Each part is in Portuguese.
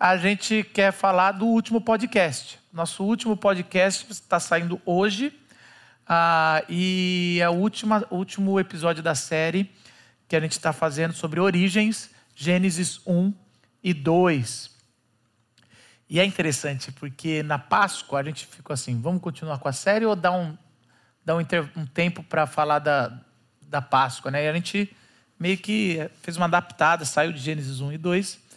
a gente quer falar do último podcast. Nosso último podcast está saindo hoje ah, e é o último, o último episódio da série que a gente está fazendo sobre origens, Gênesis 1 e 2. E é interessante porque na Páscoa a gente ficou assim: vamos continuar com a série ou dar um, dar um, um tempo para falar da, da Páscoa? Né? E a gente meio que fez uma adaptada, saiu de Gênesis 1 e 2.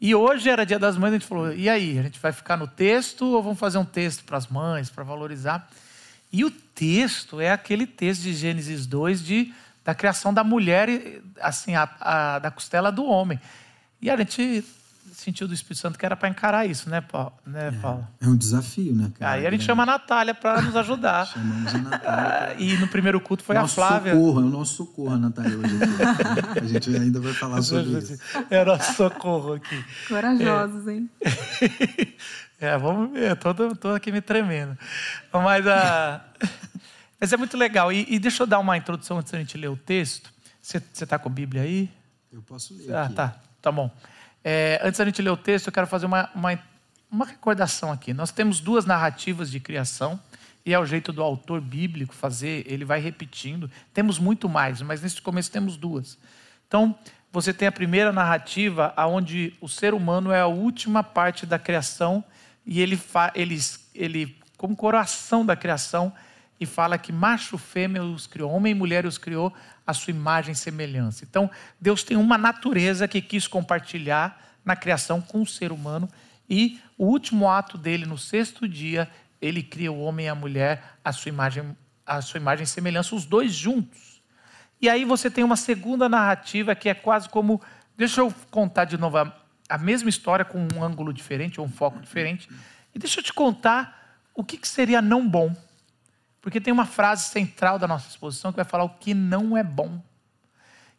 E hoje era dia das mães, a gente falou: e aí? A gente vai ficar no texto ou vamos fazer um texto para as mães, para valorizar? E o texto é aquele texto de Gênesis 2 de, da criação da mulher, assim, a, a, da costela do homem. E a gente sentiu do Espírito Santo que era para encarar isso, né, Paulo? Né, Paulo? É, é, um desafio, né, cara? Aí a gente é. chama a Natália para nos ajudar. Chamamos a Natália. e no primeiro culto foi nosso a Flávia. Socorro, é o nosso socorro, a Natália, hoje a gente ainda vai falar sobre isso. É o nosso socorro aqui. Corajosos, é. hein? É, vamos ver, estou aqui me tremendo. Mas, uh, mas é muito legal. E, e, deixa eu dar uma introdução antes da gente ler o texto. Você está com a Bíblia aí? Eu posso ler. Ah, aqui. tá. Tá bom. É, antes da gente ler o texto, eu quero fazer uma, uma, uma recordação aqui. Nós temos duas narrativas de criação, e é o jeito do autor bíblico fazer, ele vai repetindo. Temos muito mais, mas nesse começo temos duas. Então, você tem a primeira narrativa, onde o ser humano é a última parte da criação e ele, ele, ele como coração da criação, e fala que macho, fêmea os criou, homem e mulher os criou a sua imagem e semelhança. Então, Deus tem uma natureza que quis compartilhar na criação com o ser humano, e o último ato dele, no sexto dia, ele cria o homem e a mulher a sua imagem, a sua imagem e semelhança, os dois juntos. E aí você tem uma segunda narrativa que é quase como. Deixa eu contar de novo a, a mesma história com um ângulo diferente, ou um foco diferente. E deixa eu te contar o que, que seria não bom. Porque tem uma frase central da nossa exposição que vai falar o que não é bom.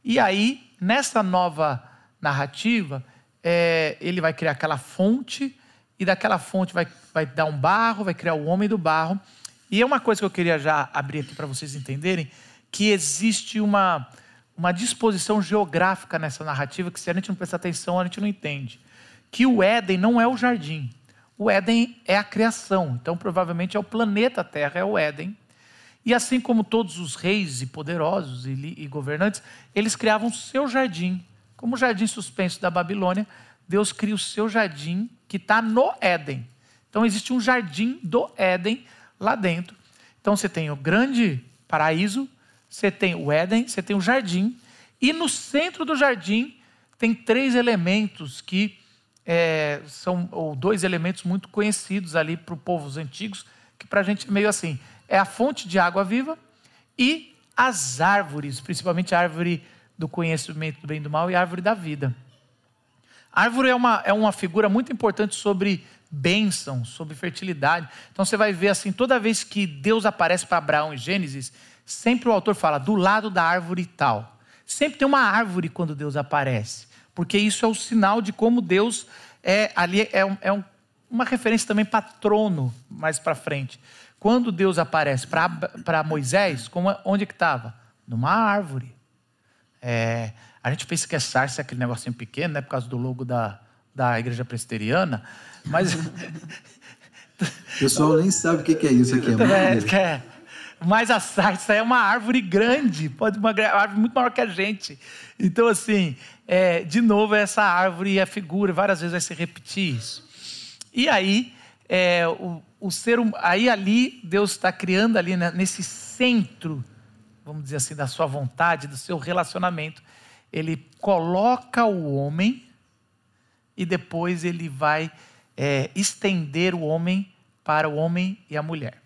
E aí, nessa nova narrativa, é, ele vai criar aquela fonte, e daquela fonte vai, vai dar um barro, vai criar o homem do barro. E é uma coisa que eu queria já abrir aqui para vocês entenderem, que existe uma, uma disposição geográfica nessa narrativa que se a gente não prestar atenção, a gente não entende. Que o Éden não é o jardim. O Éden é a criação, então provavelmente é o planeta Terra, é o Éden. E assim como todos os reis e poderosos e, e governantes, eles criavam o seu jardim. Como o jardim suspenso da Babilônia, Deus cria o seu jardim que está no Éden. Então existe um jardim do Éden lá dentro. Então você tem o grande paraíso, você tem o Éden, você tem o jardim, e no centro do jardim tem três elementos que é, são ou dois elementos muito conhecidos ali para os povos antigos, que para a gente é meio assim: é a fonte de água viva e as árvores, principalmente a árvore do conhecimento do bem e do mal e a árvore da vida. A árvore é uma, é uma figura muito importante sobre bênção, sobre fertilidade. Então você vai ver assim, toda vez que Deus aparece para Abraão em Gênesis, sempre o autor fala do lado da árvore tal. Sempre tem uma árvore quando Deus aparece porque isso é o sinal de como Deus é ali é, um, é um, uma referência também patrono mais para frente. Quando Deus aparece para Moisés, como, onde que estava? Numa árvore. É, a gente pensa que é sarça, aquele negocinho pequeno, né, por causa do logo da, da igreja presbiteriana, mas. o pessoal nem sabe o que é isso aqui. É, é, mas a sarça é uma árvore grande, pode uma árvore muito maior que a gente. Então, assim, é, de novo, essa árvore e a figura, várias vezes vai se repetir isso. E aí, é, o, o ser, hum, aí ali, Deus está criando ali né, nesse centro, vamos dizer assim, da sua vontade, do seu relacionamento, ele coloca o homem e depois ele vai é, estender o homem para o homem e a mulher.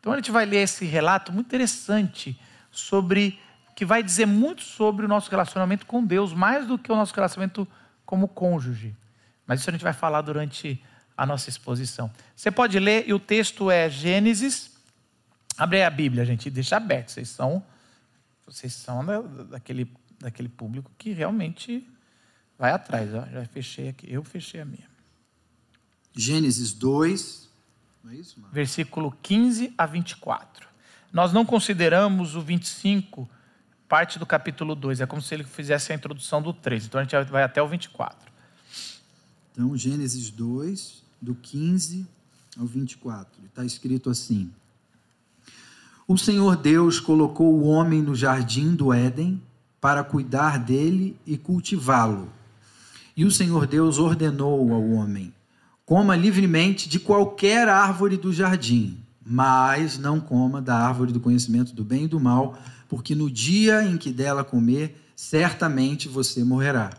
Então a gente vai ler esse relato muito interessante sobre que vai dizer muito sobre o nosso relacionamento com Deus, mais do que o nosso relacionamento como cônjuge. Mas isso a gente vai falar durante a nossa exposição. Você pode ler, e o texto é Gênesis. Abre aí a Bíblia, gente, deixa aberto. Vocês são, vocês são daquele, daquele público que realmente vai atrás. Ó. Já fechei aqui, eu fechei a minha. Gênesis 2, não é isso, versículo 15 a 24. Nós não consideramos o 25 parte do capítulo 2. É como se ele fizesse a introdução do 3. Então a gente vai até o 24. Então, Gênesis 2, do 15 ao 24. Está escrito assim: O Senhor Deus colocou o homem no jardim do Éden para cuidar dele e cultivá-lo. E o Senhor Deus ordenou ao homem: Coma livremente de qualquer árvore do jardim, mas não coma da árvore do conhecimento do bem e do mal, porque no dia em que dela comer, certamente você morrerá.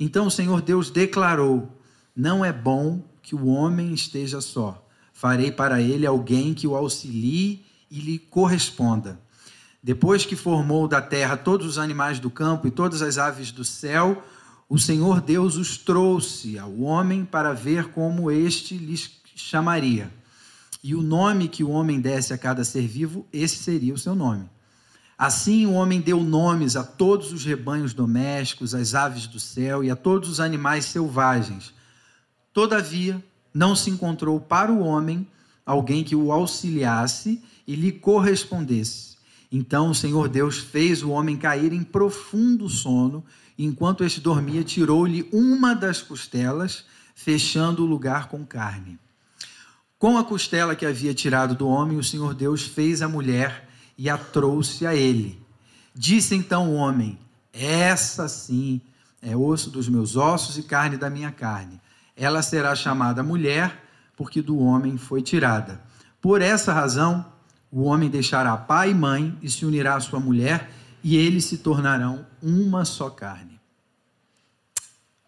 Então o Senhor Deus declarou: Não é bom que o homem esteja só. Farei para ele alguém que o auxilie e lhe corresponda. Depois que formou da terra todos os animais do campo e todas as aves do céu, o Senhor Deus os trouxe ao homem para ver como este lhes chamaria. E o nome que o homem desse a cada ser vivo, esse seria o seu nome. Assim o homem deu nomes a todos os rebanhos domésticos, às aves do céu e a todos os animais selvagens. Todavia, não se encontrou para o homem alguém que o auxiliasse e lhe correspondesse. Então o Senhor Deus fez o homem cair em profundo sono, enquanto este dormia, tirou-lhe uma das costelas, fechando o lugar com carne. Com a costela que havia tirado do homem, o Senhor Deus fez a mulher e a trouxe a ele. Disse então o homem: Essa sim é osso dos meus ossos e carne da minha carne. Ela será chamada mulher, porque do homem foi tirada. Por essa razão, o homem deixará pai e mãe e se unirá à sua mulher, e eles se tornarão uma só carne.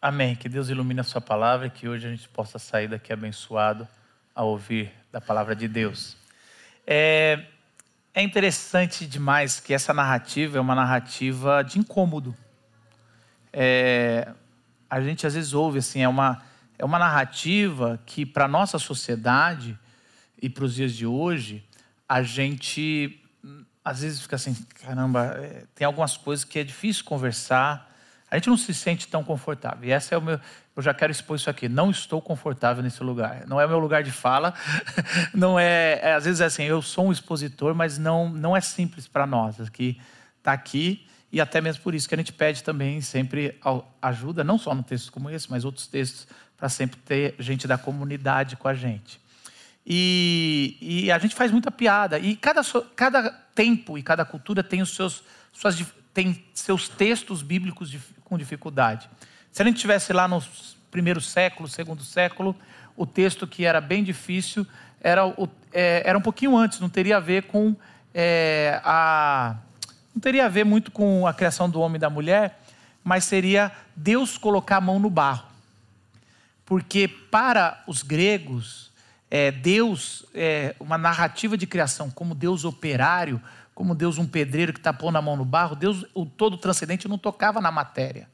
Amém. Que Deus ilumine a sua palavra e que hoje a gente possa sair daqui abençoado ao ouvir da palavra de Deus. É, é interessante demais que essa narrativa é uma narrativa de incômodo. É, a gente às vezes ouve assim, é uma é uma narrativa que, para a nossa sociedade e para os dias de hoje, a gente às vezes fica assim: caramba, é, tem algumas coisas que é difícil conversar, a gente não se sente tão confortável. E essa é o meu. Eu já quero expor isso aqui. Não estou confortável nesse lugar. Não é meu lugar de fala. Não é, é às vezes é assim. Eu sou um expositor, mas não não é simples para nós aqui tá aqui e até mesmo por isso que a gente pede também sempre ajuda, não só no texto como esse, mas outros textos para sempre ter gente da comunidade com a gente. E, e, a gente faz muita piada. E cada, cada tempo e cada cultura tem os seus, suas, tem seus textos bíblicos de, com dificuldade. Se a gente tivesse lá no primeiro século, segundo século, o texto que era bem difícil era, é, era um pouquinho antes, não teria a ver com é, a. Não teria a ver muito com a criação do homem e da mulher, mas seria Deus colocar a mão no barro porque para os gregos, é, Deus, é, uma narrativa de criação, como Deus operário, como Deus um pedreiro que está pondo a mão no barro, Deus, o todo transcendente, não tocava na matéria.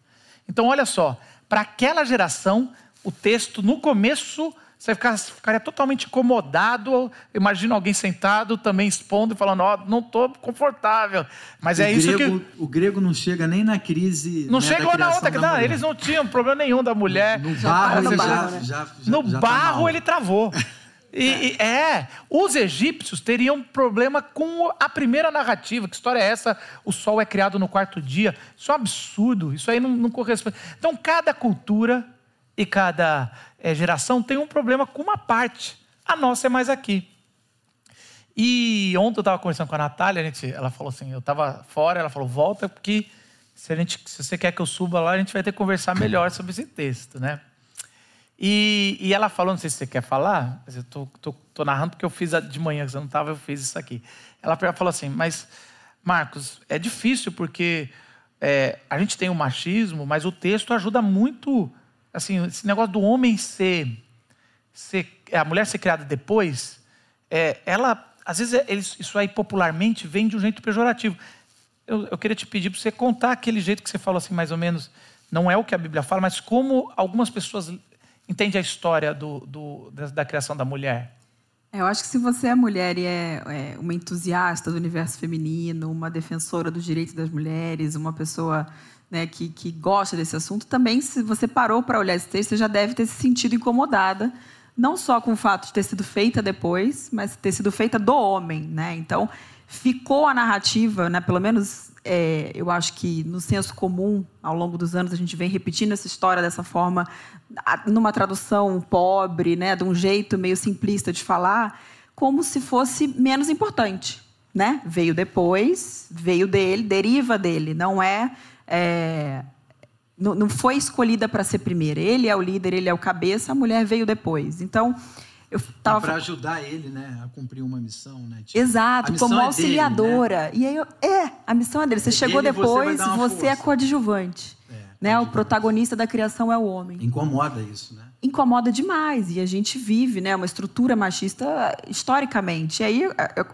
Então, olha só, para aquela geração, o texto no começo você ficaria totalmente incomodado. Imagina alguém sentado também expondo e falando: Ó, oh, não estou confortável. Mas o é grego, isso que. O grego não chega nem na crise. Não né, chegou na outra. Não, eles não tinham problema nenhum da mulher. No, no barro, já, já, no já tá barro tá ele travou. E, e, é, os egípcios teriam problema com a primeira narrativa. Que história é essa? O sol é criado no quarto dia. Isso é um absurdo. Isso aí não, não corresponde. Então, cada cultura e cada é, geração tem um problema com uma parte. A nossa é mais aqui. E ontem eu estava conversando com a Natália, a gente, ela falou assim, eu estava fora, ela falou, volta, porque se, a gente, se você quer que eu suba lá, a gente vai ter que conversar melhor sobre esse texto, né? E, e ela falou, não sei se você quer falar, mas eu tô, tô, tô narrando porque eu fiz de manhã, você não estava, eu fiz isso aqui. Ela falou assim, mas Marcos, é difícil porque é, a gente tem o machismo, mas o texto ajuda muito assim, esse negócio do homem ser, ser a mulher ser criada depois, é, ela, às vezes, é, isso aí popularmente vem de um jeito pejorativo. Eu, eu queria te pedir para você contar aquele jeito que você falou assim, mais ou menos, não é o que a Bíblia fala, mas como algumas pessoas entendem a história do, do da, da, criação da mulher. É, eu acho que se você é mulher e é, é uma entusiasta do universo feminino, uma defensora dos direitos das mulheres, uma pessoa né, que, que gosta desse assunto, também, se você parou para olhar esse texto, você já deve ter se sentido incomodada, não só com o fato de ter sido feita depois, mas ter sido feita do homem. Né? Então, ficou a narrativa, né, pelo menos é, eu acho que no senso comum, ao longo dos anos, a gente vem repetindo essa história dessa forma, numa tradução pobre, né, de um jeito meio simplista de falar, como se fosse menos importante. Né? Veio depois, veio dele, deriva dele, não é, é não, não foi escolhida para ser primeira. Ele é o líder, ele é o cabeça, a mulher veio depois. Então, eu tava para ajudar ele, né, a cumprir uma missão, né? Tipo, Exato, como auxiliadora. É dele, né? E aí, eu, é, a missão é dele. Você é chegou depois, você, você é coadjuvante. É, né? O protagonista da criação é o homem. Incomoda isso, né? Incomoda demais. E a gente vive, né, uma estrutura machista historicamente. E aí,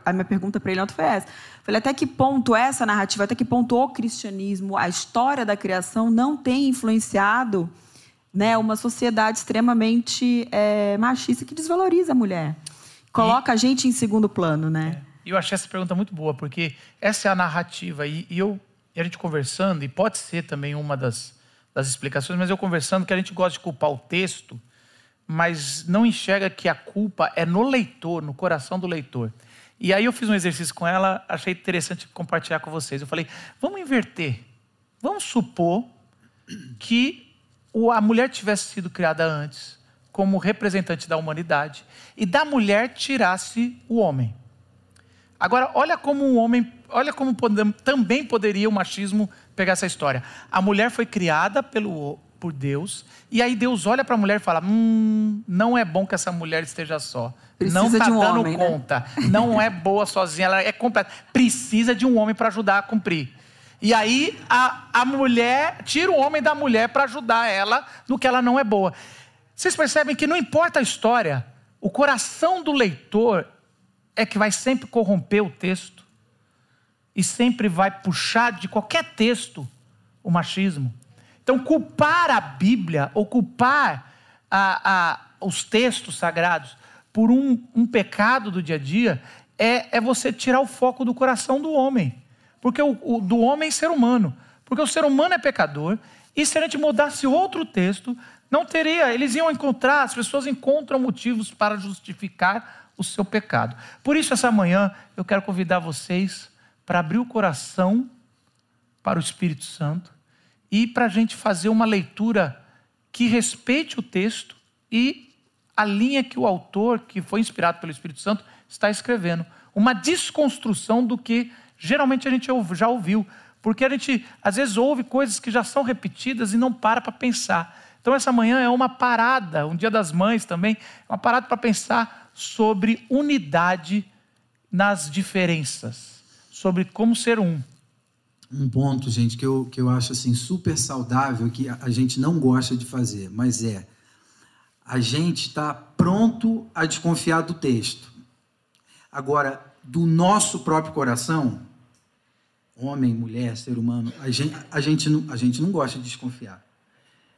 a minha pergunta para ele ontem foi essa. Falei, até que ponto essa narrativa, até que ponto o cristianismo, a história da criação não tem influenciado né, uma sociedade extremamente é, machista que desvaloriza a mulher. Coloca e, a gente em segundo plano, né? É. Eu achei essa pergunta muito boa, porque essa é a narrativa. E, e eu, a gente conversando, e pode ser também uma das, das explicações, mas eu conversando que a gente gosta de culpar o texto, mas não enxerga que a culpa é no leitor, no coração do leitor. E aí eu fiz um exercício com ela, achei interessante compartilhar com vocês. Eu falei, vamos inverter. Vamos supor que a mulher tivesse sido criada antes como representante da humanidade e da mulher tirasse o homem. Agora, olha como um homem, olha como também poderia o machismo pegar essa história. A mulher foi criada pelo, por Deus, e aí Deus olha para a mulher e fala: Hum, não é bom que essa mulher esteja só. Precisa não está um dando homem, né? conta. Né? Não é boa sozinha, ela é completa. Precisa de um homem para ajudar a cumprir. E aí a, a mulher tira o homem da mulher para ajudar ela no que ela não é boa. Vocês percebem que não importa a história, o coração do leitor é que vai sempre corromper o texto e sempre vai puxar de qualquer texto o machismo. Então, culpar a Bíblia ou culpar a, a, os textos sagrados por um, um, pecado do dia a dia é, é você tirar o foco do coração do homem. Porque o, o, do homem ser humano. Porque o ser humano é pecador. E se a gente mudasse outro texto, não teria. Eles iam encontrar, as pessoas encontram motivos para justificar o seu pecado. Por isso, essa manhã, eu quero convidar vocês para abrir o coração para o Espírito Santo e para a gente fazer uma leitura que respeite o texto e a linha que o autor, que foi inspirado pelo Espírito Santo, está escrevendo. Uma desconstrução do que geralmente a gente já ouviu, porque a gente às vezes ouve coisas que já são repetidas e não para para pensar. Então essa manhã é uma parada, um dia das mães também, uma parada para pensar sobre unidade nas diferenças, sobre como ser um. Um ponto, gente, que eu, que eu acho assim super saudável, que a gente não gosta de fazer, mas é a gente está pronto a desconfiar do texto. Agora, do nosso próprio coração, homem, mulher, ser humano, a gente, a gente, não, a gente não gosta de desconfiar.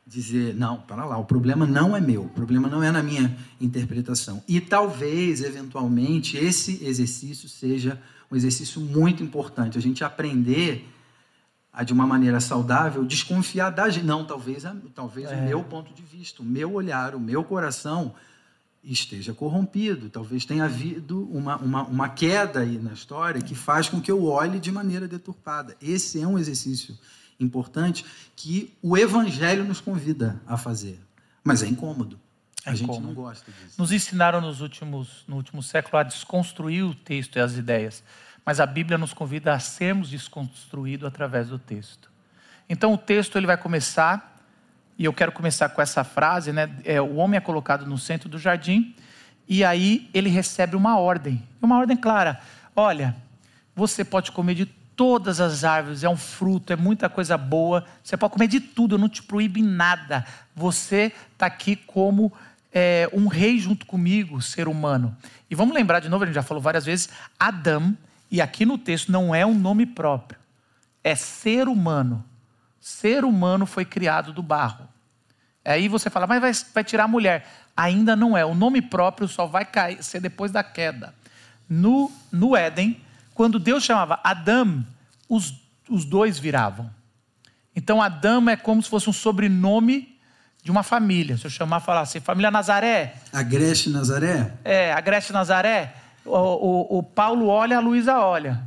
Dizer, não, para lá, o problema não é meu, o problema não é na minha interpretação. E talvez, eventualmente, esse exercício seja um exercício muito importante, a gente aprender a, de uma maneira saudável, desconfiar da gente. Não, talvez, talvez é. o meu ponto de vista, o meu olhar, o meu coração esteja corrompido. Talvez tenha havido uma, uma, uma queda aí na história que faz com que eu olhe de maneira deturpada. Esse é um exercício importante que o Evangelho nos convida a fazer. Mas é incômodo. É a gente incômodo. não gosta disso. Nos ensinaram nos últimos, no último século a desconstruir o texto e as ideias. Mas a Bíblia nos convida a sermos desconstruídos através do texto. Então o texto ele vai começar e eu quero começar com essa frase, né? É, o homem é colocado no centro do jardim e aí ele recebe uma ordem, uma ordem clara. Olha, você pode comer de todas as árvores, é um fruto, é muita coisa boa. Você pode comer de tudo, eu não te proíbe nada. Você está aqui como é, um rei junto comigo, ser humano. E vamos lembrar de novo, a gente já falou várias vezes, Adão, e aqui no texto não é um nome próprio, é ser humano. Ser humano foi criado do barro. Aí você fala, mas vai, vai tirar a mulher. Ainda não é. O nome próprio só vai cair, ser depois da queda. No, no Éden, quando Deus chamava Adão, os, os dois viravam. Então Adão é como se fosse um sobrenome de uma família. Se eu chamar e falar assim, família Nazaré. Agreste Nazaré? É, Agreste Nazaré. o, o, o Paulo olha, a Luísa olha.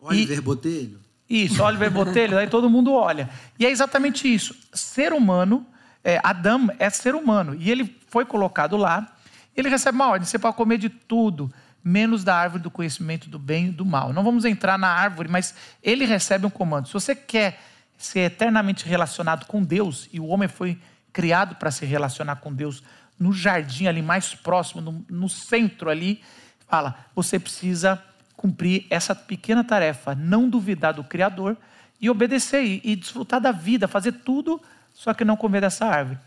Oliver e, Botelho? Isso, Oliver Botelho, aí todo mundo olha. E é exatamente isso. Ser humano, é, Adão é ser humano. E ele foi colocado lá, ele recebe uma ordem: você pode comer de tudo, menos da árvore do conhecimento do bem e do mal. Não vamos entrar na árvore, mas ele recebe um comando. Se você quer ser eternamente relacionado com Deus, e o homem foi criado para se relacionar com Deus no jardim ali mais próximo, no, no centro ali, fala: você precisa cumprir essa pequena tarefa, não duvidar do Criador e obedecer e, e desfrutar da vida, fazer tudo, só que não comer dessa árvore.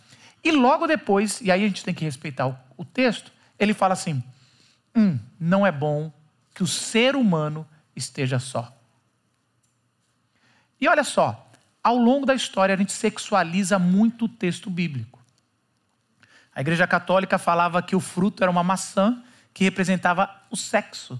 E logo depois, e aí a gente tem que respeitar o, o texto, ele fala assim: hum, não é bom que o ser humano esteja só. E olha só, ao longo da história a gente sexualiza muito o texto bíblico. A Igreja Católica falava que o fruto era uma maçã que representava o sexo.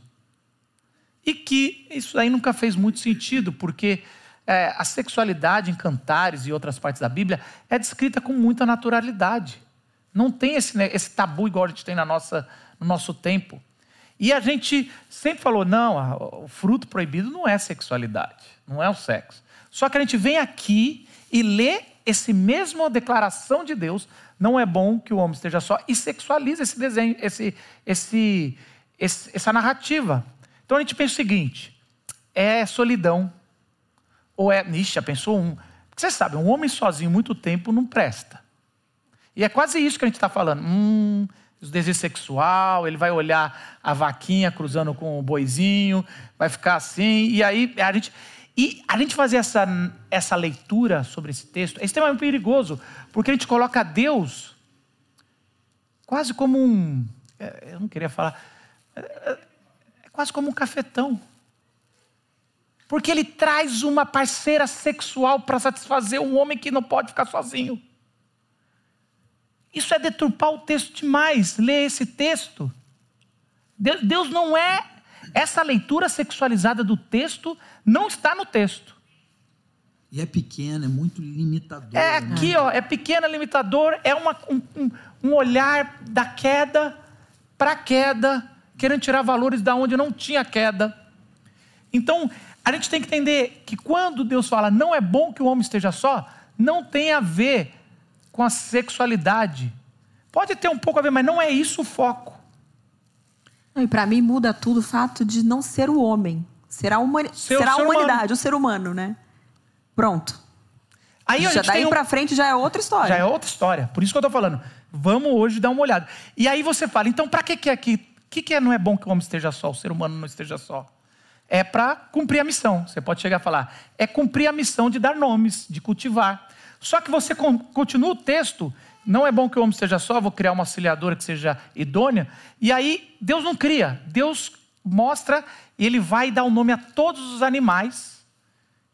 E que isso aí nunca fez muito sentido, porque é, a sexualidade em cantares e outras partes da Bíblia é descrita com muita naturalidade. Não tem esse, né, esse tabu igual a gente tem na nossa, no nosso tempo. E a gente sempre falou: não, o fruto proibido não é sexualidade, não é o sexo. Só que a gente vem aqui e lê esse mesma declaração de Deus não é bom que o homem esteja só, e sexualiza esse desenho, esse, esse, esse, essa narrativa. Então a gente pensa o seguinte: é solidão, ou é. Nixe, já pensou um. Você sabe, um homem sozinho muito tempo não presta. E é quase isso que a gente está falando. Hum, o desejo sexual, ele vai olhar a vaquinha cruzando com o boizinho, vai ficar assim, e aí a gente. E a gente fazer essa, essa leitura sobre esse texto é extremamente perigoso, porque a gente coloca Deus quase como um. É, eu não queria falar. É, é quase como um cafetão. Porque ele traz uma parceira sexual para satisfazer um homem que não pode ficar sozinho. Isso é deturpar o texto demais, ler esse texto. Deus não é. Essa leitura sexualizada do texto não está no texto. E é pequeno, é muito limitador. É né? aqui, ó, é pequeno, é limitador, é uma, um, um olhar da queda para a queda, querendo tirar valores da onde não tinha queda. Então, a gente tem que entender que quando Deus fala não é bom que o homem esteja só, não tem a ver com a sexualidade. Pode ter um pouco a ver, mas não é isso o foco. E para mim muda tudo o fato de não ser o homem, será a, humani será a humanidade, humano. o ser humano, né? Pronto. Aí já daí um... para frente já é outra história. Já é outra história. Por isso que eu estou falando. Vamos hoje dar uma olhada. E aí você fala, então para que que é aqui? O que, que é, não é bom que o homem esteja só, o ser humano não esteja só? É para cumprir a missão. Você pode chegar a falar, é cumprir a missão de dar nomes, de cultivar. Só que você continua o texto, não é bom que o homem esteja só, vou criar uma auxiliadora que seja idônea. E aí Deus não cria, Deus mostra e ele vai dar o um nome a todos os animais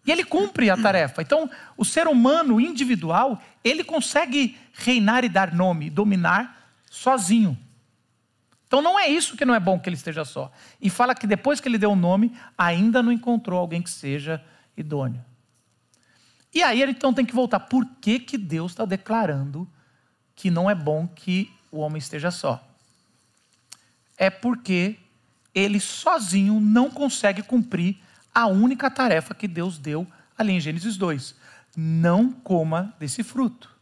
e ele cumpre a tarefa. Então, o ser humano individual, ele consegue reinar e dar nome, dominar sozinho. Então não é isso que não é bom que ele esteja só. E fala que depois que ele deu o um nome, ainda não encontrou alguém que seja idôneo. E aí ele então tem que voltar. Por que, que Deus está declarando que não é bom que o homem esteja só? É porque ele sozinho não consegue cumprir a única tarefa que Deus deu ali em Gênesis 2: não coma desse fruto.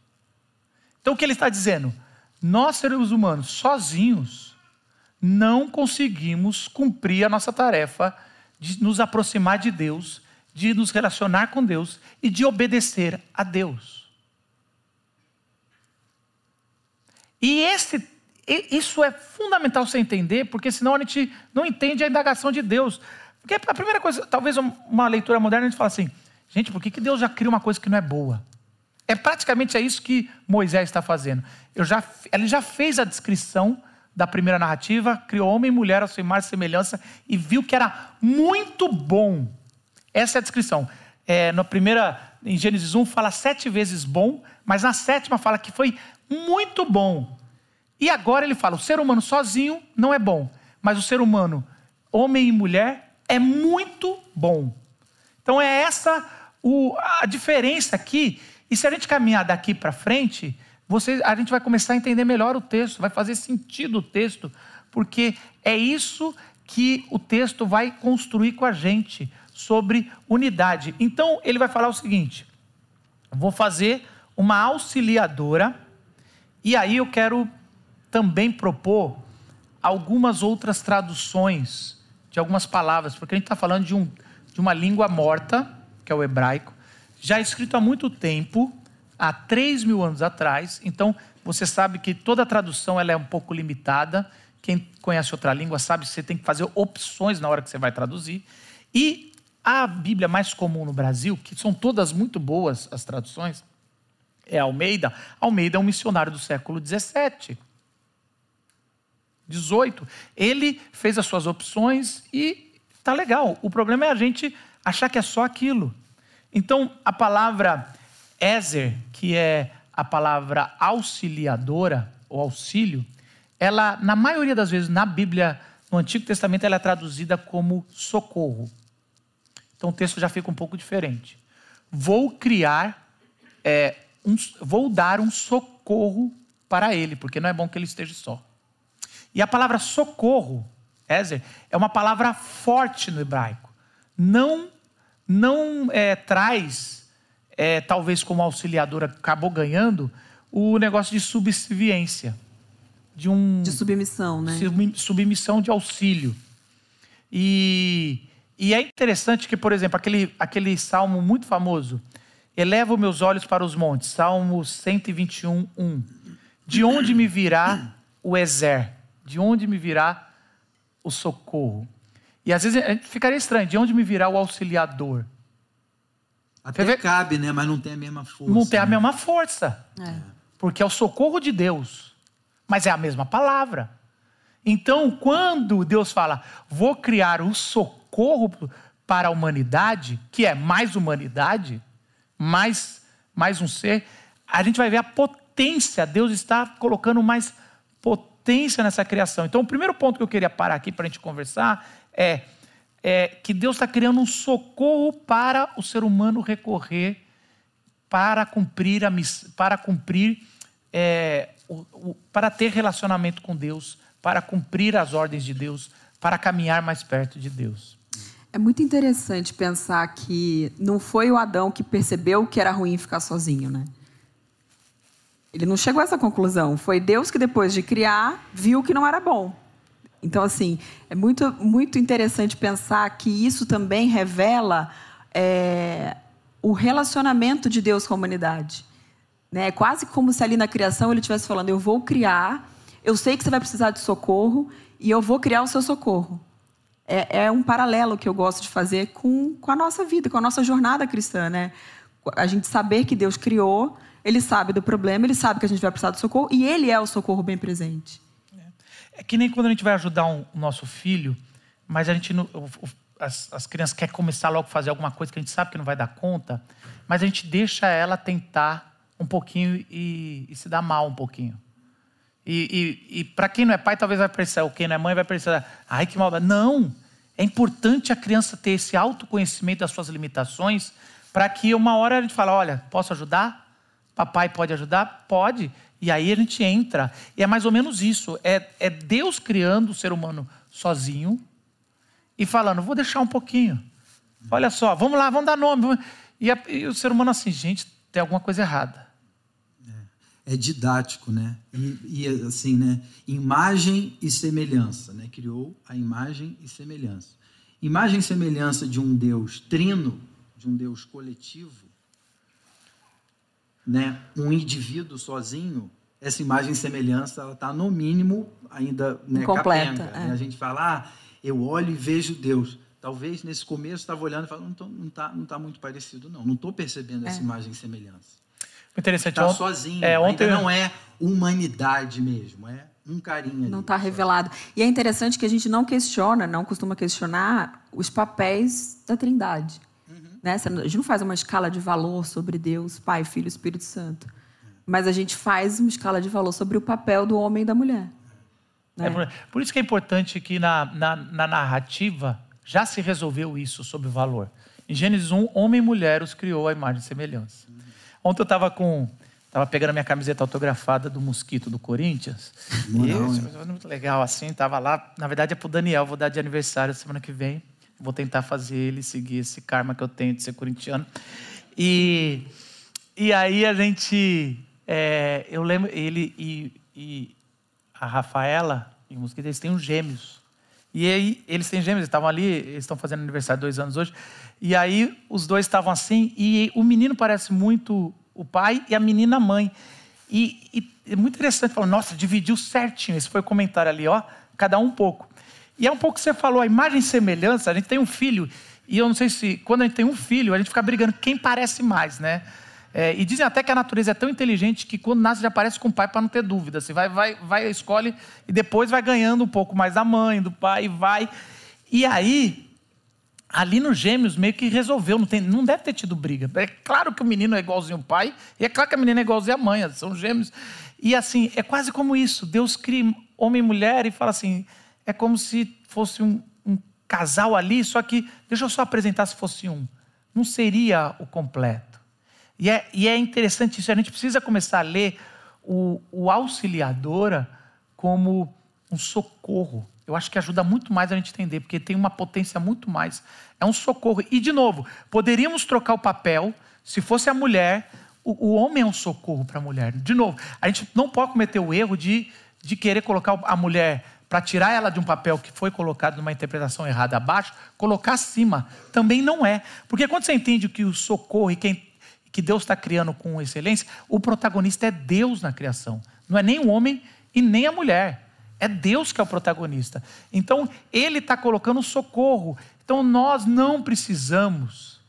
Então o que ele está dizendo? Nós, seres humanos, sozinhos, não conseguimos cumprir a nossa tarefa de nos aproximar de Deus, de nos relacionar com Deus e de obedecer a Deus. E esse, isso é fundamental você entender, porque senão a gente não entende a indagação de Deus. Porque a primeira coisa, talvez uma leitura moderna, a gente fala assim, gente, por que, que Deus já cria uma coisa que não é boa? É praticamente é isso que Moisés está fazendo. Eu já, ele já fez a descrição da primeira narrativa, criou homem e mulher a sua imagem e semelhança e viu que era muito bom. Essa é a descrição. É, na primeira, em Gênesis 1, fala sete vezes bom, mas na sétima fala que foi muito bom. E agora ele fala: o ser humano sozinho não é bom, mas o ser humano, homem e mulher, é muito bom. Então é essa o, a diferença aqui. E se a gente caminhar daqui para frente, você, a gente vai começar a entender melhor o texto, vai fazer sentido o texto, porque é isso que o texto vai construir com a gente sobre unidade. Então, ele vai falar o seguinte: vou fazer uma auxiliadora, e aí eu quero também propor algumas outras traduções de algumas palavras, porque a gente está falando de, um, de uma língua morta, que é o hebraico, já escrito há muito tempo, há 3 mil anos atrás, então você sabe que toda tradução ela é um pouco limitada. Quem conhece outra língua sabe que você tem que fazer opções na hora que você vai traduzir. E a Bíblia mais comum no Brasil, que são todas muito boas as traduções, é Almeida. Almeida é um missionário do século 17. 18. Ele fez as suas opções e tá legal. O problema é a gente achar que é só aquilo. Então, a palavra Ezer, que é a palavra auxiliadora ou auxílio, ela, na maioria das vezes, na Bíblia, no Antigo Testamento, ela é traduzida como socorro. Então o texto já fica um pouco diferente. Vou criar, é, um, vou dar um socorro para ele, porque não é bom que ele esteja só. E a palavra socorro, Ezer, é uma palavra forte no hebraico. Não, não é, traz, é, talvez como auxiliadora acabou ganhando, o negócio de subserviência. De, um, de submissão, né? Submissão de auxílio. E e é interessante que, por exemplo, aquele, aquele salmo muito famoso, Elevo meus olhos para os montes, Salmo 121, 1. De onde me virá o exer? De onde me virá o socorro? E às vezes gente ficaria estranho, de onde me virá o auxiliador? Até cabe, né? Mas não tem a mesma força. Não tem né? a mesma força. É. Porque é o socorro de Deus. Mas é a mesma palavra. Então, quando Deus fala, vou criar o socorro, socorro para a humanidade, que é mais humanidade, mais, mais um ser, a gente vai ver a potência. Deus está colocando mais potência nessa criação. Então, o primeiro ponto que eu queria parar aqui para a gente conversar é, é que Deus está criando um socorro para o ser humano recorrer para cumprir a para cumprir é, o, o, para ter relacionamento com Deus, para cumprir as ordens de Deus, para caminhar mais perto de Deus. É muito interessante pensar que não foi o Adão que percebeu que era ruim ficar sozinho, né? Ele não chegou a essa conclusão. Foi Deus que, depois de criar, viu que não era bom. Então, assim, é muito, muito interessante pensar que isso também revela é, o relacionamento de Deus com a humanidade. Né? É quase como se ali na criação ele estivesse falando: Eu vou criar, eu sei que você vai precisar de socorro, e eu vou criar o seu socorro é, é, um paralelo que eu gosto de fazer com, com a nossa vida, com a nossa jornada cristã, né? A gente saber que Deus criou, Ele sabe do problema, Ele sabe que a gente vai precisar de socorro e Ele é o socorro bem presente. É, que nem quando a gente vai ajudar um, o nosso filho, mas a gente não, as, as crianças querem começar logo a fazer alguma coisa que a gente sabe que não vai dar conta, mas a gente deixa ela tentar um pouquinho e, e se dar mal um pouquinho. E, e, e para quem não é pai, talvez vai pensar, ou quem não é mãe vai pensar, ai que maldade. Não! É importante a criança ter esse autoconhecimento das suas limitações, para que uma hora a gente fale, olha, posso ajudar? Papai pode ajudar? Pode. E aí a gente entra. E é mais ou menos isso. É, é Deus criando o ser humano sozinho e falando, vou deixar um pouquinho. Olha só, vamos lá, vamos dar nome. E, a, e o ser humano assim, gente, tem alguma coisa errada é didático, né? E, e, assim, né? Imagem e semelhança, né? Criou a imagem e semelhança. Imagem e semelhança de um Deus trino, de um Deus coletivo, né? Um indivíduo sozinho, essa imagem e semelhança, ela está no mínimo ainda né, completa. Capenga, é. né? A gente fala, ah, eu olho e vejo Deus. Talvez nesse começo estava olhando e falando, não está não tá muito parecido, não. Não estou percebendo essa é. imagem e semelhança. Interessante. Está sozinho. É, ontem... Ainda não é humanidade mesmo, é um carinho. Não está revelado. E é interessante que a gente não questiona, não costuma questionar os papéis da Trindade. Né? A gente não faz uma escala de valor sobre Deus, Pai, Filho e Espírito Santo. Mas a gente faz uma escala de valor sobre o papel do homem e da mulher. Né? É por, isso que é importante que na, na, na narrativa já se resolveu isso sobre valor. Em Gênesis 1, homem e mulher os criou à imagem e semelhança. Ontem eu estava com, Tava pegando a minha camiseta autografada do Mosquito do Corinthians. Moral, e hein? foi muito legal assim, tava lá. Na verdade é pro Daniel, vou dar de aniversário semana que vem. Vou tentar fazer ele seguir esse karma que eu tenho de ser corintiano. E, e aí a gente. é, eu lembro, ele e, e a Rafaela e o Mosquito, eles têm uns gêmeos. E aí, eles têm gêmeos, eles estavam ali, eles estão fazendo aniversário dois anos hoje. E aí, os dois estavam assim, e o menino parece muito o pai e a menina a mãe. E, e é muito interessante, falou, nossa, dividiu certinho. Esse foi o comentário ali, ó, cada um pouco. E é um pouco que você falou, a imagem e semelhança, a gente tem um filho, e eu não sei se, quando a gente tem um filho, a gente fica brigando quem parece mais, né? É, e dizem até que a natureza é tão inteligente que quando nasce já parece com o pai para não ter dúvida. Você vai, vai, vai, escolhe e depois vai ganhando um pouco mais da mãe, do pai, vai. E aí, ali nos gêmeos meio que resolveu, não, tem, não deve ter tido briga. É claro que o menino é igualzinho ao pai, e é claro que a menina é igualzinha à mãe, são gêmeos. E assim, é quase como isso. Deus cria homem e mulher e fala assim: é como se fosse um, um casal ali, só que, deixa eu só apresentar se fosse um. Não seria o completo. E é, e é interessante isso, a gente precisa começar a ler o, o auxiliadora como um socorro. Eu acho que ajuda muito mais a gente entender, porque tem uma potência muito mais. É um socorro. E, de novo, poderíamos trocar o papel, se fosse a mulher, o, o homem é um socorro para a mulher. De novo, a gente não pode cometer o erro de, de querer colocar a mulher para tirar ela de um papel que foi colocado numa interpretação errada abaixo, colocar acima. Também não é. Porque quando você entende que o socorro e quem que Deus está criando com excelência, o protagonista é Deus na criação. Não é nem o homem e nem a mulher. É Deus que é o protagonista. Então, Ele está colocando socorro. Então, nós não precisamos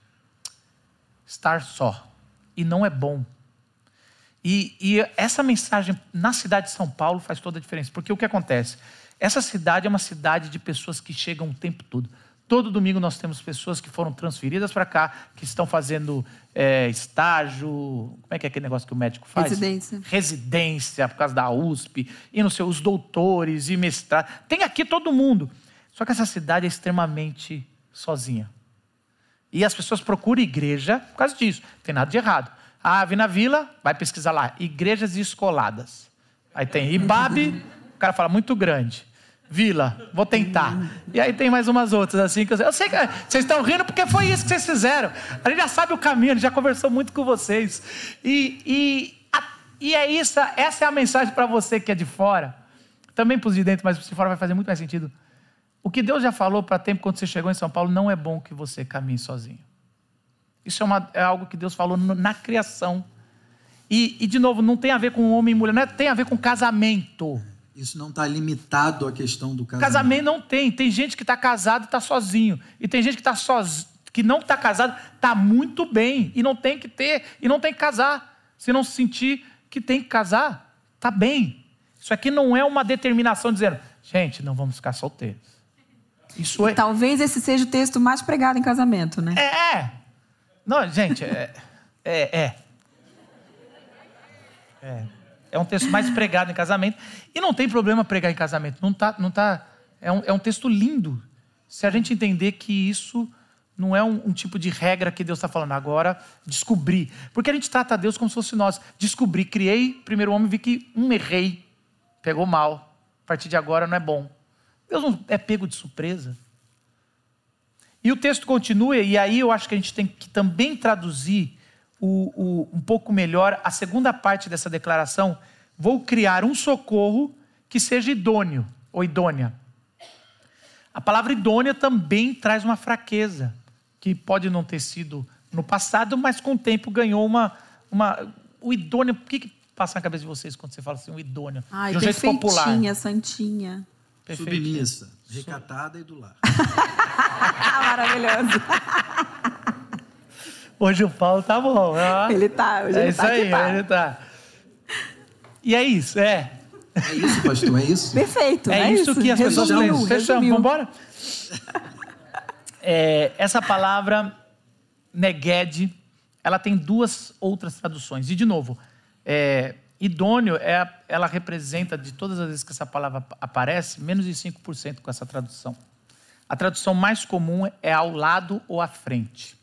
estar só. E não é bom. E, e essa mensagem na cidade de São Paulo faz toda a diferença. Porque o que acontece? Essa cidade é uma cidade de pessoas que chegam o tempo todo. Todo domingo nós temos pessoas que foram transferidas para cá, que estão fazendo é, estágio. Como é que é aquele negócio que o médico faz? Residência. Residência, por causa da USP, e não sei, os doutores e mestrado. Tem aqui todo mundo. Só que essa cidade é extremamente sozinha. E as pessoas procuram igreja por causa disso. Não tem nada de errado. Ah, vi na vila, vai pesquisar lá. Igrejas descoladas. Aí tem Ibabe, o cara fala muito grande. Vila, vou tentar. E aí tem mais umas outras assim que eu, eu sei que vocês estão rindo porque foi isso que vocês fizeram. A gente já sabe o caminho, a gente já conversou muito com vocês. E, e, a- e é isso, essa é a mensagem para você que é de fora. Também para os de dentro, mas para de fora vai fazer muito mais sentido. O que Deus já falou para tempo quando você chegou em São Paulo, não é bom que você caminhe sozinho. Isso é, uma- é algo que Deus falou na criação. E, e, de novo, não tem a ver com homem e mulher, não é, tem a ver com casamento. Isso não está limitado à questão do casamento. Casamento não tem. Tem gente que está casado e está sozinho. E tem gente que, tá soz... que não está casado, está muito bem. E não tem que ter, e não tem que casar. Se não sentir que tem que casar, está bem. Isso aqui não é uma determinação dizendo, gente, não vamos ficar solteiros. Isso é. Talvez esse seja o texto mais pregado em casamento, né? É! Não, gente, é. É, é. É, é um texto mais pregado em casamento. E não tem problema pregar em casamento. Não tá, não tá, é, um, é um texto lindo. Se a gente entender que isso não é um, um tipo de regra que Deus está falando. Agora, descobrir. Porque a gente trata Deus como se fosse nós. Descobri, criei, primeiro homem, vi que um errei. Pegou mal. A partir de agora não é bom. Deus não é pego de surpresa. E o texto continua, e aí eu acho que a gente tem que também traduzir o, o- um pouco melhor a segunda parte dessa declaração. Vou criar um socorro que seja idôneo ou idônea. A palavra idônea também traz uma fraqueza, que pode não ter sido no passado, mas com o tempo ganhou uma. uma o idôneo, o que, que passa na cabeça de vocês quando você fala assim, o idôneo? Ai, de um jeito popular. santinha. Perfeitinho. Submissa, recatada e do lar. Ah, maravilhoso. Hoje o Paulo tá bom. ó. Ele tá, hoje é ele isso tá aí, tá. ele tá. E é isso, é. É isso, pastor, é isso? Perfeito, É né? isso que as pessoas Resumiu, pensam. Fechamos, vamos embora? É, essa palavra, neged, ela tem duas outras traduções. E, de novo, é, idôneo, é, ela representa, de todas as vezes que essa palavra ap- aparece, menos de 5% com essa tradução. A tradução mais comum é ao lado ou à frente.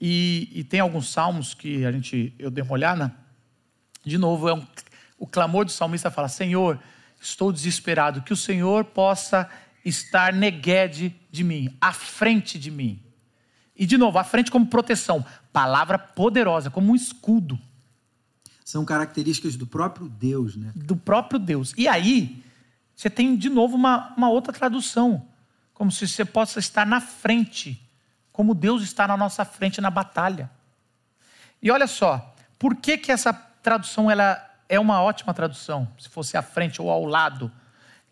E, e, tem alguns salmos que a gente eu dei uma olhada. De novo, é um, o clamor do salmista fala: Senhor, estou desesperado, que o Senhor possa estar neguede de mim, à frente de mim. E de novo, à frente como proteção, palavra poderosa, como um escudo. São características do próprio Deus, né? Do próprio Deus. E aí, você tem de novo uma, uma outra tradução, como se você possa estar na frente, como Deus está na nossa frente na batalha. E olha só, por que, que essa tradução ela é uma ótima tradução, se fosse à frente ou ao lado?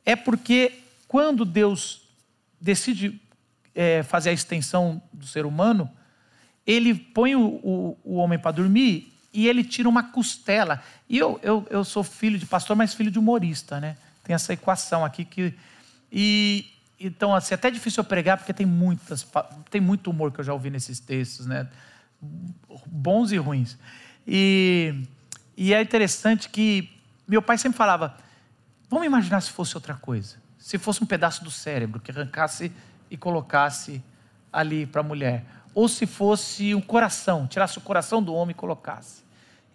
É porque quando Deus decide é, fazer a extensão do ser humano, ele põe o, o, o homem para dormir e ele tira uma costela. E eu, eu, eu sou filho de pastor, mas filho de humorista, né? Tem essa equação aqui que. E, então, assim, até é difícil eu pregar, porque tem muitas, tem muito humor que eu já ouvi nesses textos, né? Bons e ruins. E, e é interessante que meu pai sempre falava: vamos imaginar se fosse outra coisa. Se fosse um pedaço do cérebro que arrancasse e colocasse ali para a mulher. Ou se fosse um coração, tirasse o coração do homem e colocasse.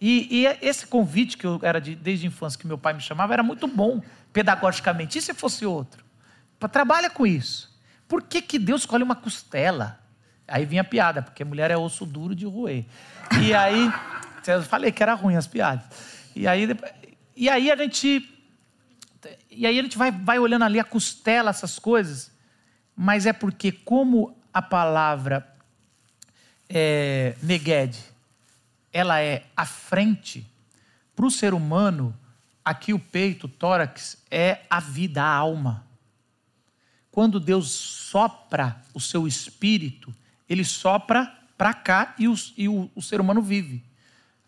E, e esse convite que eu era de, desde a infância, que meu pai me chamava, era muito bom, pedagogicamente. E se fosse outro? Trabalha com isso. Por que, que Deus escolhe uma costela? Aí vinha a piada, porque mulher é osso duro de roer. E aí, eu falei que era ruim as piadas. E aí, e aí a gente. E aí a gente vai, vai olhando ali a costela, essas coisas mas é porque, como a palavra é, neged, ela é à frente, para o ser humano, aqui o peito, o tórax, é a vida, a alma. Quando Deus sopra o seu espírito, ele sopra para cá e, os, e o, o, ser humano vive.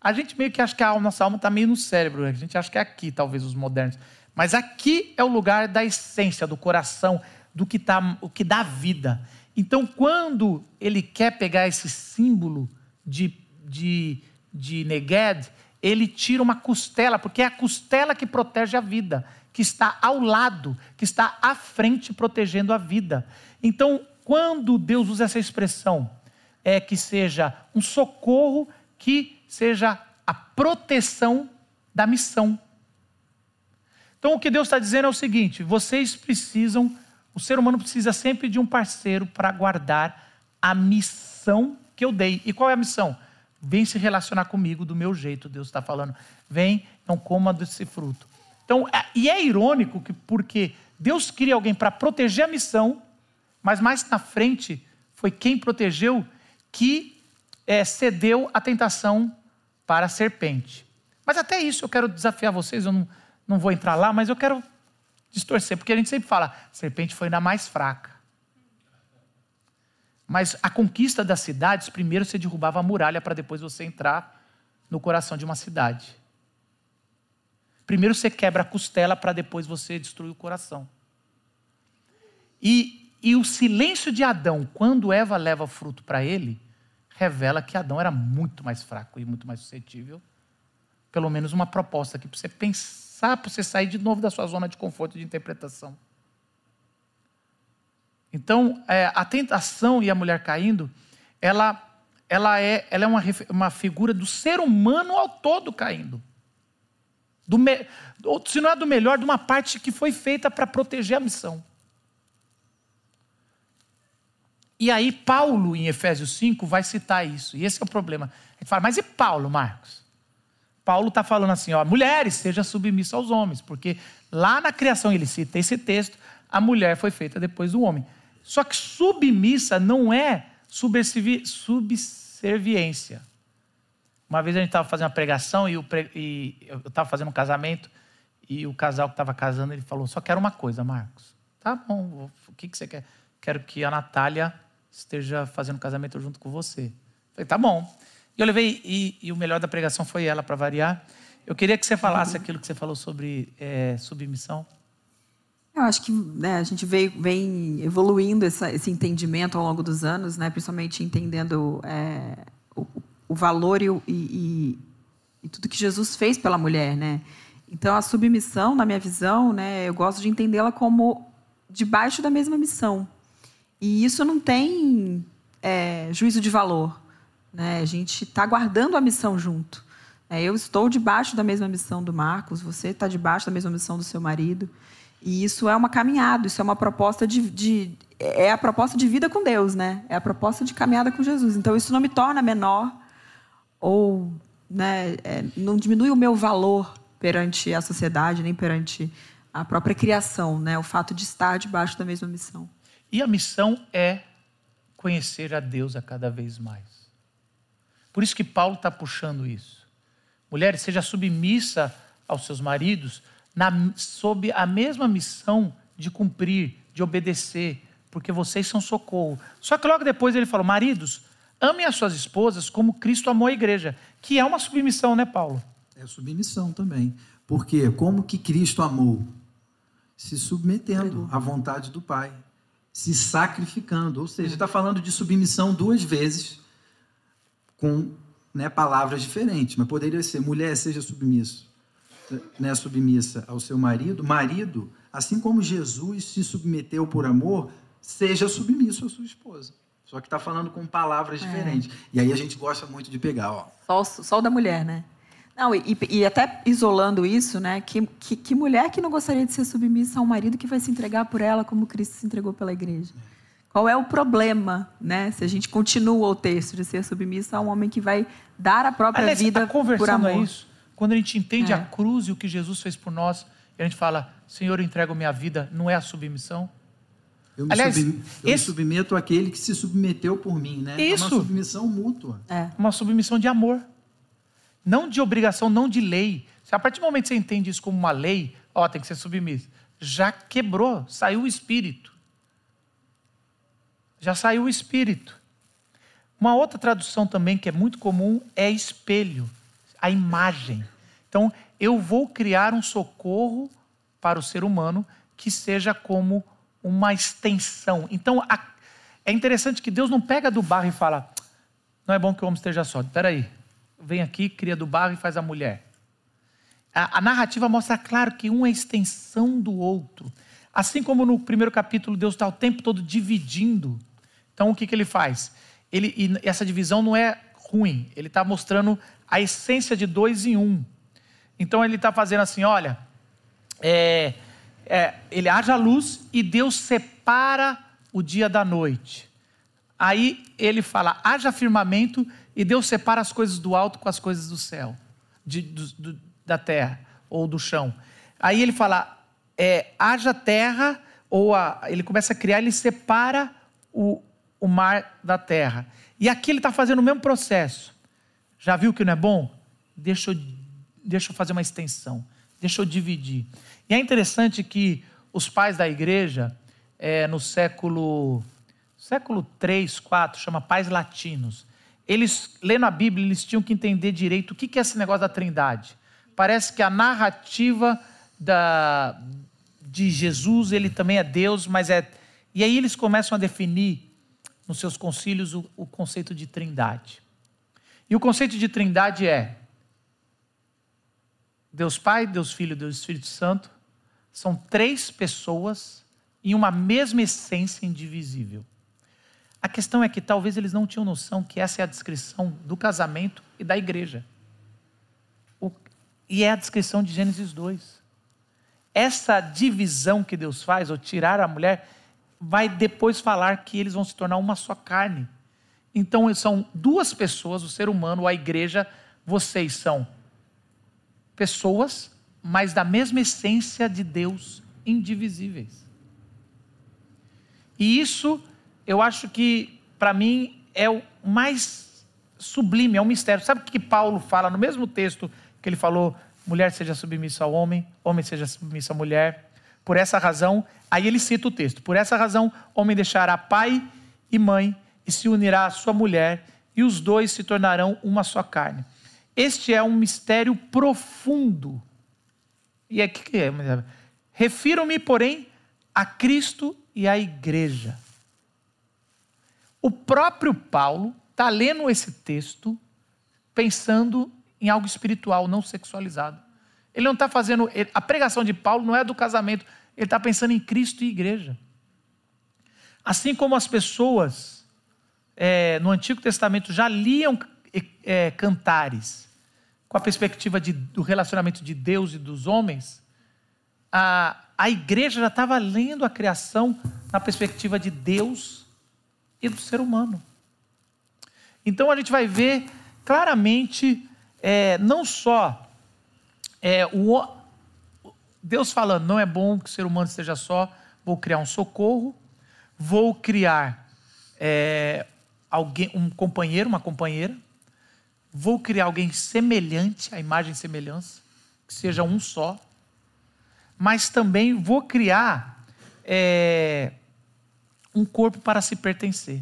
A gente meio que acha que a nossa alma está meio no cérebro, né? a gente acha que é aqui, talvez, os modernos. Mas aqui é o lugar da essência, do coração, do que, tá, o que dá vida. Então, quando ele quer pegar esse símbolo de, de, de Neged, ele tira uma costela, porque é a costela que protege a vida, que está ao lado, que está à frente protegendo a vida. Então, quando Deus usa essa expressão, é que seja um socorro, que seja a proteção da missão. Então, o que Deus está dizendo é o seguinte: vocês precisam o ser humano precisa sempre de um parceiro para guardar a missão que eu dei. E qual é a missão? Vem se relacionar comigo do meu jeito, Deus está falando. Vem, não coma desse fruto. Então, é, e é irônico que porque Deus queria alguém para proteger a missão, mas mais na frente foi quem protegeu que é, cedeu a tentação para a serpente. Mas até isso eu quero desafiar vocês, eu não, não vou entrar lá, mas eu quero distorcer, porque a gente sempre fala, a serpente foi na mais fraca. Mas a conquista das cidades, primeiro você derrubava a muralha para depois você entrar no coração de uma cidade. Primeiro você quebra a costela para depois você destruir o coração. E, e o silêncio de Adão, quando Eva leva fruto para ele, revela que Adão era muito mais fraco e muito mais suscetível. Pelo menos uma proposta aqui para você pensar para você sair de novo da sua zona de conforto de interpretação. Então, é, a tentação e a mulher caindo, ela, ela é, ela é uma, uma figura do ser humano ao todo caindo. Do me, se não é do melhor, de uma parte que foi feita para proteger a missão. E aí, Paulo, em Efésios 5, vai citar isso. E esse é o problema. Gente fala, mas e Paulo, Marcos? Paulo está falando assim: ó, mulheres, sejam submissas aos homens, porque lá na criação ele cita esse texto, a mulher foi feita depois do homem. Só que submissa não é subserviência. Uma vez a gente estava fazendo uma pregação e, pre... e eu estava fazendo um casamento e o casal que estava casando ele falou: só quero uma coisa, Marcos. Tá bom, o que, que você quer? Quero que a Natália esteja fazendo casamento junto com você. Eu falei: tá bom. E eu levei, e, e o melhor da pregação foi ela, para variar. Eu queria que você falasse aquilo que você falou sobre é, submissão. Eu acho que né, a gente veio, vem evoluindo essa, esse entendimento ao longo dos anos, né, principalmente entendendo é, o, o, valor e, e, e, tudo que Jesus fez pela mulher. Né? Então, a submissão, na minha visão, né, eu gosto de entendê-la como debaixo da mesma missão. E isso não tem é, juízo de valor. Né? A gente está guardando a missão junto. É, eu estou debaixo da mesma missão do Marcos, você está debaixo da mesma missão do seu marido. E isso é uma caminhada, isso é uma proposta de, de, é a proposta de vida com Deus, né? É a proposta de caminhada com Jesus. Então isso não me torna menor ou né, é, não diminui o meu valor perante a sociedade nem perante a própria criação, né? O fato de estar debaixo da mesma missão. E a missão é conhecer a Deus a cada vez mais. Por isso que Paulo está puxando isso. Mulheres, seja submissa aos seus maridos na, sob a mesma missão de cumprir, de obedecer, porque vocês são socorro. Só que logo depois ele falou: maridos, amem as suas esposas como Cristo amou a igreja, que é uma submissão, né, Paulo? É submissão também. Porque como que Cristo amou? Se submetendo à vontade do Pai se sacrificando. Ou seja, está falando de submissão duas vezes, com né, palavras diferentes. Mas poderia ser: mulher, seja submisso, né, submissa ao seu marido. Marido, assim como Jesus se submeteu por amor, seja submisso à sua esposa. Só que está falando com palavras é. diferentes. E aí a gente gosta muito de pegar, ó. Só, só o da mulher, né? Não, e, e, até isolando isso, né? Que, que, que, mulher que não gostaria de ser submissa a um marido que vai se entregar por ela como Cristo se entregou pela igreja? Qual é o problema, né? Se a gente continua o texto de ser submissa a um homem que vai dar a própria Aliás, vida por amor. É isso. Quando a gente entende é. a cruz e o que Jesus fez por nós, e a gente fala, Senhor, eu entrego minha vida, não é a submissão? Eu me, Aliás, eu esse... me submeto àquele que se submeteu por mim, né? Isso. É uma submissão mútua. É. Uma submissão de amor. Não de obrigação, não de lei. Se a partir do momento que você entende isso como uma lei, ó, tem que ser submisso. Já quebrou, saiu o espírito. Já saiu o espírito. Uma outra tradução também que é muito comum é espelho, a imagem. Então, eu vou criar um socorro para o ser humano que seja como uma extensão. Então, a, é interessante que Deus não pega do barro e fala: não é bom que o homem esteja só. Espera aí, vem aqui, cria do barro e faz a mulher. A, a narrativa mostra claro que um é extensão do outro. Assim como no primeiro capítulo, Deus está o tempo todo dividindo. Então, o que, que ele faz? Ele, essa divisão não é ruim, ele está mostrando a essência de dois em um. Então, ele está fazendo assim: olha, é, é, ele haja luz e Deus separa o dia da noite. Aí ele fala: haja firmamento e Deus separa as coisas do alto com as coisas do céu, de, do, do, da terra ou do chão. Aí ele fala: é, haja terra, ou a, ele começa a criar, ele separa o, o mar da terra. E aqui ele está fazendo o mesmo processo. Já viu que não é bom? Deixa eu, deixa eu fazer uma extensão, deixa eu dividir. E é interessante que os pais da igreja, é, no século, século 3, 4, chama pais latinos, eles, lendo a Bíblia, eles tinham que entender direito o que é esse negócio da trindade. Parece que a narrativa da, de Jesus, ele também é Deus, mas é. E aí eles começam a definir nos seus concílios o, o conceito de trindade. E o conceito de trindade é Deus Pai, Deus Filho, Deus Espírito Santo, são três pessoas em uma mesma essência indivisível. A questão é que talvez eles não tinham noção que essa é a descrição do casamento e da igreja. O, e é a descrição de Gênesis 2. Essa divisão que Deus faz, ou tirar a mulher, vai depois falar que eles vão se tornar uma só carne. Então são duas pessoas, o ser humano a igreja, vocês são pessoas, mas da mesma essência de Deus, indivisíveis. E isso eu acho que, para mim, é o mais sublime, é um mistério. Sabe o que Paulo fala no mesmo texto que ele falou: mulher seja submissa ao homem, homem seja submissa à mulher. Por essa razão, aí ele cita o texto: por essa razão, homem deixará pai e mãe e se unirá à sua mulher, e os dois se tornarão uma só carne. Este é um mistério profundo. E é que é? Refiro-me, porém, a Cristo e à igreja. O próprio Paulo está lendo esse texto pensando em algo espiritual, não sexualizado. Ele não está fazendo. A pregação de Paulo não é do casamento, ele está pensando em Cristo e igreja. Assim como as pessoas é, no Antigo Testamento já liam é, cantares com a perspectiva de, do relacionamento de Deus e dos homens, a, a igreja já estava lendo a criação na perspectiva de Deus e do ser humano. Então a gente vai ver claramente, é, não só é, o, Deus falando, não é bom que o ser humano esteja só, vou criar um socorro, vou criar é, alguém, um companheiro, uma companheira, vou criar alguém semelhante, a imagem e semelhança, que seja um só, mas também vou criar é, um corpo para se pertencer.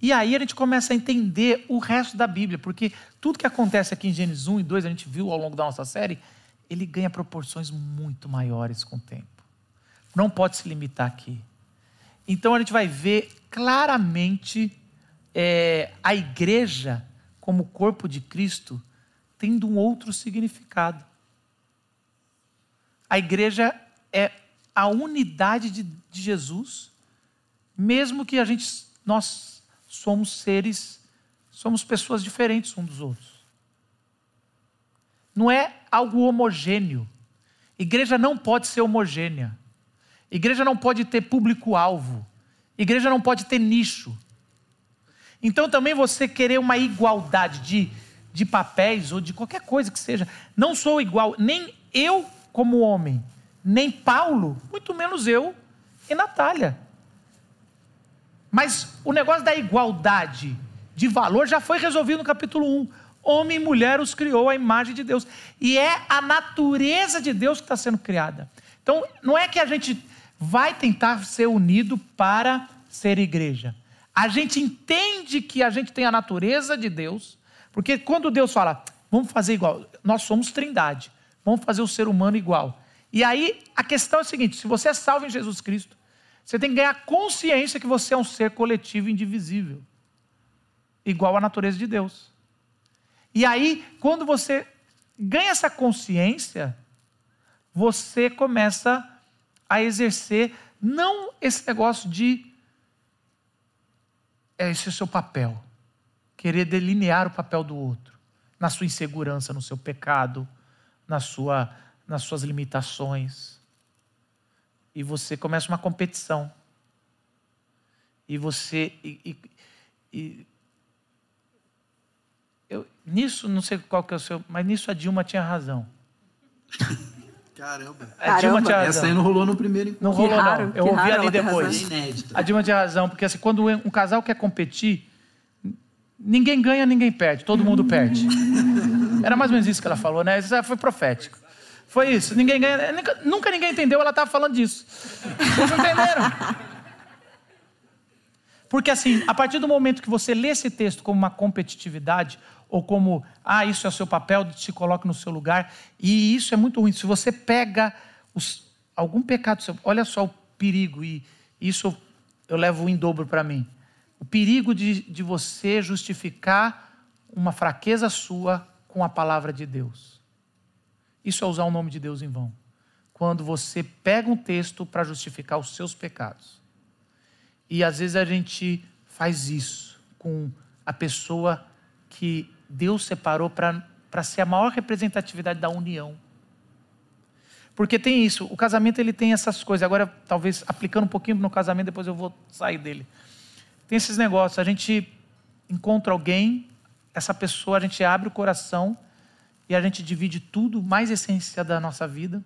E aí a gente começa a entender o resto da Bíblia, porque tudo que acontece aqui em Gênesis 1 e 2, a gente viu ao longo da nossa série, ele ganha proporções muito maiores com o tempo. Não pode se limitar aqui. Então a gente vai ver claramente é, a igreja como corpo de Cristo tendo um outro significado. A igreja é a unidade de, de Jesus, mesmo que a gente nós somos seres, somos pessoas diferentes uns dos outros. Não é algo homogêneo. Igreja não pode ser homogênea. Igreja não pode ter público-alvo. Igreja não pode ter nicho. Então também você querer uma igualdade de, de papéis ou de qualquer coisa que seja. Não sou igual, nem eu como homem, nem Paulo, muito menos eu e Natália. Mas o negócio da igualdade de valor já foi resolvido no capítulo 1. Homem e mulher os criou a imagem de Deus. E é a natureza de Deus que está sendo criada. Então, não é que a gente vai tentar ser unido para ser igreja. A gente entende que a gente tem a natureza de Deus, porque quando Deus fala, vamos fazer igual, nós somos trindade, vamos fazer o ser humano igual. E aí a questão é a seguinte: se você é salvo em Jesus Cristo, você tem que ganhar consciência que você é um ser coletivo indivisível, igual à natureza de Deus. E aí, quando você ganha essa consciência, você começa a exercer não esse negócio de esse é o seu papel, querer delinear o papel do outro, na sua insegurança, no seu pecado, na sua, nas suas limitações. E você começa uma competição. E você. E, e, e eu, nisso, não sei qual que é o seu, mas nisso a Dilma tinha razão. Caramba. A Dilma tinha razão. Essa aí não rolou no primeiro encontro. Não rolou, raro, não. Eu ouvi raro ali depois. É inédito. A Dilma tinha razão, porque assim, quando um casal quer competir, ninguém ganha, ninguém perde, todo mundo perde. Era mais ou menos isso que ela falou, né? Isso foi profético. Foi isso. Ninguém ganha. Nunca, nunca ninguém entendeu, ela estava falando disso. Vocês não entenderam? Porque assim, a partir do momento que você lê esse texto como uma competitividade, ou como, ah, isso é o seu papel, se coloque no seu lugar, e isso é muito ruim. Se você pega os, algum pecado seu, olha só o perigo, e isso eu levo em dobro para mim. O perigo de, de você justificar uma fraqueza sua com a palavra de Deus. Isso é usar o nome de Deus em vão. Quando você pega um texto para justificar os seus pecados. E às vezes a gente faz isso com a pessoa que Deus separou para ser a maior representatividade da união. Porque tem isso, o casamento ele tem essas coisas. Agora, talvez aplicando um pouquinho no casamento, depois eu vou sair dele. Tem esses negócios, a gente encontra alguém, essa pessoa, a gente abre o coração e a gente divide tudo, mais essência da nossa vida.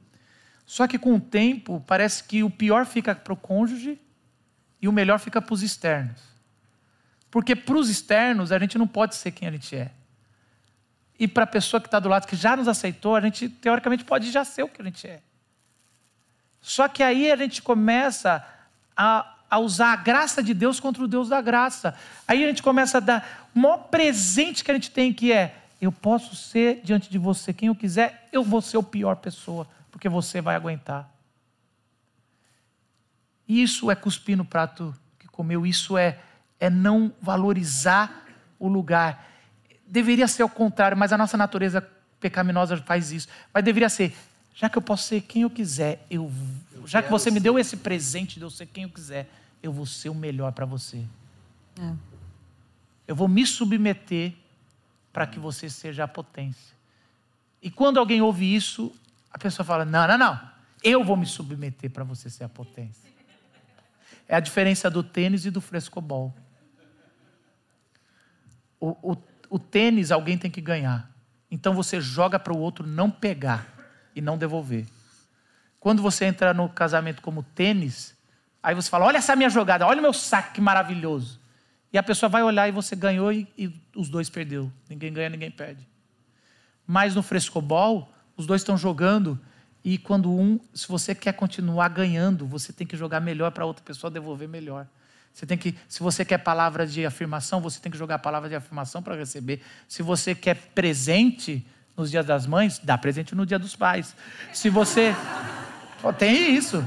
Só que com o tempo, parece que o pior fica para o cônjuge e o melhor fica para os externos. Porque para os externos a gente não pode ser quem a gente é. E para a pessoa que está do lado, que já nos aceitou, a gente teoricamente pode já ser o que a gente é. Só que aí a gente começa a, a usar a graça de Deus contra o Deus da graça. Aí a gente começa a dar o maior presente que a gente tem, que é: eu posso ser diante de você quem eu quiser, eu vou ser a pior pessoa, porque você vai aguentar. Isso é cuspir no prato que comeu, isso é, é não valorizar o lugar. Deveria ser o contrário, mas a nossa natureza pecaminosa faz isso. Mas deveria ser, já que eu posso ser quem eu quiser, eu, já que você me deu esse presente de eu ser quem eu quiser, eu vou ser o melhor para você. É. Eu vou me submeter para que você seja a potência. E quando alguém ouve isso, a pessoa fala: não, não, não, eu vou me submeter para você ser a potência. É a diferença do tênis e do frescobol. O, o, o tênis alguém tem que ganhar. Então você joga para o outro não pegar e não devolver. Quando você entra no casamento como tênis, aí você fala: olha essa minha jogada, olha o meu saque que maravilhoso. E a pessoa vai olhar e você ganhou e, e os dois perdeu. Ninguém ganha, ninguém perde. Mas no frescobol, os dois estão jogando e quando um, se você quer continuar ganhando, você tem que jogar melhor para outra pessoa devolver melhor. Você tem que, se você quer palavra de afirmação, você tem que jogar a palavra de afirmação para receber. Se você quer presente nos dias das mães, dá presente no dia dos pais. Se você tem isso.